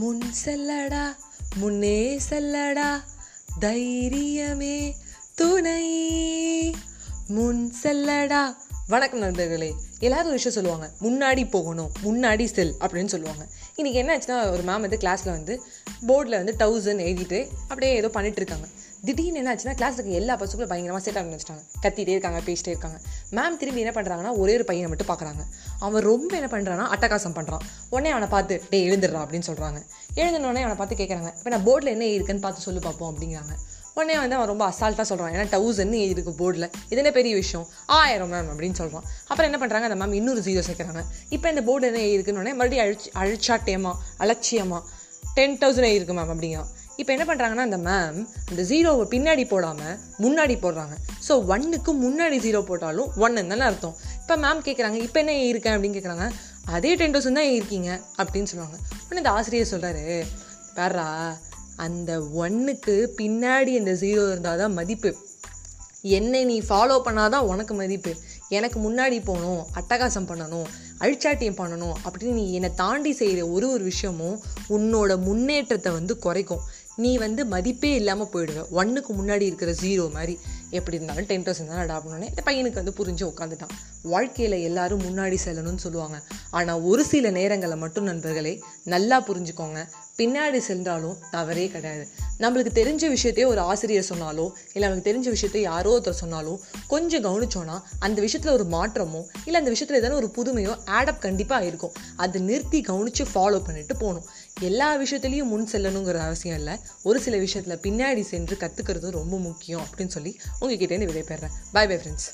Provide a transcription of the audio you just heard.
முன் செல்லடா முன்னே செல்லடா தைரியமே துணை. முன் செல்லடா வணக்கம் நண்பர்களே. எல்லாரும் ஒரு விஷயம் சொல்லுவாங்க. முன்னாடி போகணும் முன்னாடி செல் அப்படின்னு சொல்லுவாங்க. இன்றைக்கி என்ன ஆச்சுன்னா ஒரு மேம் வந்து கிளாஸில் வந்து போர்டில் வந்து தௌசண்ட் எழுதிட்டு அப்படியே ஏதோ பண்ணிட்டுருக்காங்க திடீர்னு என்ன ஆச்சுன்னா கிளாஸில் இருக்க எல்லா பசங்களும் பயங்கரமாக சேட் ஆரம்பிச்சிட்டாங்க. கத்திட்டே இருக்காங்க பேசிட்டே இருக்காங்க. மேம் திரும்பி என்ன பண்ணுறாங்கன்னா ஒரே ஒரு பையனை மட்டும் பார்க்குறாங்க. அவன் ரொம்ப என்ன பண்ணுறான்னா அட்டகாசம் பண்ணுறான் உடனே அவனை பார்த்து டே எழுந்துடுறான் அப்படின்னு சொல்கிறாங்க எழுந்தினோடனே அவனை பார்த்து கேட்குறாங்க இப்போ நான் போர்டில் என்ன இருக்குன்னு பார்த்து சொல்லு பார்ப்போம் அப்படிங்கிறாங்க. உடனே வந்து அவன் ரொம்ப அசால்ட்டாக சொல்கிறான் ஏன்னா தௌசண்ட் இருக்கு போர்டில் இது என்ன பெரிய விஷயம்? ஆயிரம் மேம் அப்படின்னு சொல்கிறான் அப்புறம் என்ன பண்ணுறாங்க அந்த மேம் இன்னொரு ஜீரோ சேர்க்குறாங்க. இப்போ இந்த போர்டு என்ன இருக்குன்னு உடனே மறுபடியும் அழிச்சு அழிச்சாட்டேமா அலட்சியமா டென் தௌசண்ட் இருக்குது மேம் அப்படிங்கிறான் இப்போ என்ன பண்ணுறாங்கன்னா அந்த மேம் அந்த ஜீரோவை பின்னாடி போடாமல் முன்னாடி போடுறாங்க. ஸோ ஒன்னுக்கு முன்னாடி ஜீரோ போட்டாலும் ஒன்னு தானே அர்த்தம். இப்போ மேம் கேட்குறாங்க இப்போ என்ன இருக்கேன் அப்படின்னு கேட்குறாங்க அதே டென் தௌசண்ட் தான் இருக்கீங்க அப்படின்னு சொல்லுவாங்க. உடனே இந்த ஆசிரியர் சொல்கிறாரு பேர்ரா அந்த ஒன்னுக்கு பின்னாடி அந்த ஜீரோ இருந்தால் தான் மதிப்பு. என்னை நீ ஃபாலோ பண்ணாதான் உனக்கு மதிப்பு. எனக்கு முன்னாடி போகணும் அட்டகாசம் பண்ணணும் அழிச்சாட்டியம் பண்ணணும் அப்படின்னு நீ என்னை தாண்டி செய்கிற ஒரு ஒரு விஷயமும் உன்னோட முன்னேற்றத்தை வந்து குறைக்கும். நீ வந்து மதிப்பே இல்லாமல் போயிடுவ. ஒன்றுக்கு முன்னாடி இருக்கிற ஜீரோ மாதிரி. எப்படி இருந்தாலும் டென் தௌசண்ட் தான் அடாப்னோடனே இந்த பையனுக்கு வந்து புரிஞ்சு உட்காந்துட்டான் வாழ்க்கையில் எல்லாரும் முன்னாடி செல்லணும்னு சொல்லுவாங்க. ஆனால் ஒரு சில நேரங்களில் மட்டும் நண்பர்களே நல்லா புரிஞ்சுக்கோங்க. பின்னாடி சென்றாலும் தவறே கிடையாது. நம்மளுக்கு தெரிஞ்ச விஷயத்தையே ஒரு ஆசிரியர் சொன்னாலோ இல்லை நமக்கு தெரிஞ்ச விஷயத்தை யாரோ ஒருத்தர் சொன்னாலோ கொஞ்சம் கவனிச்சோன்னா அந்த விஷயத்தில் ஒரு மாற்றமோ இல்லை அந்த விஷயத்தில் ஏதாவது ஒரு புதுமையோ ஆடப் கண்டிப்பாக இருக்கும் அதை நிறுத்தி கவனித்து ஃபாலோ பண்ணிட்டு போகணும். எல்லா விஷயத்துலையும் முன் செல்லணுங்கிற அவசியம் இல்லை. ஒரு சில விஷயத்தில் பின்னாடி சென்று கற்றுக்கிறது ரொம்ப முக்கியம் அப்படின்னு சொல்லி உங்ககிட்டேருந்து விடைபெறேன் பை பை ஃப்ரெண்ட்ஸ்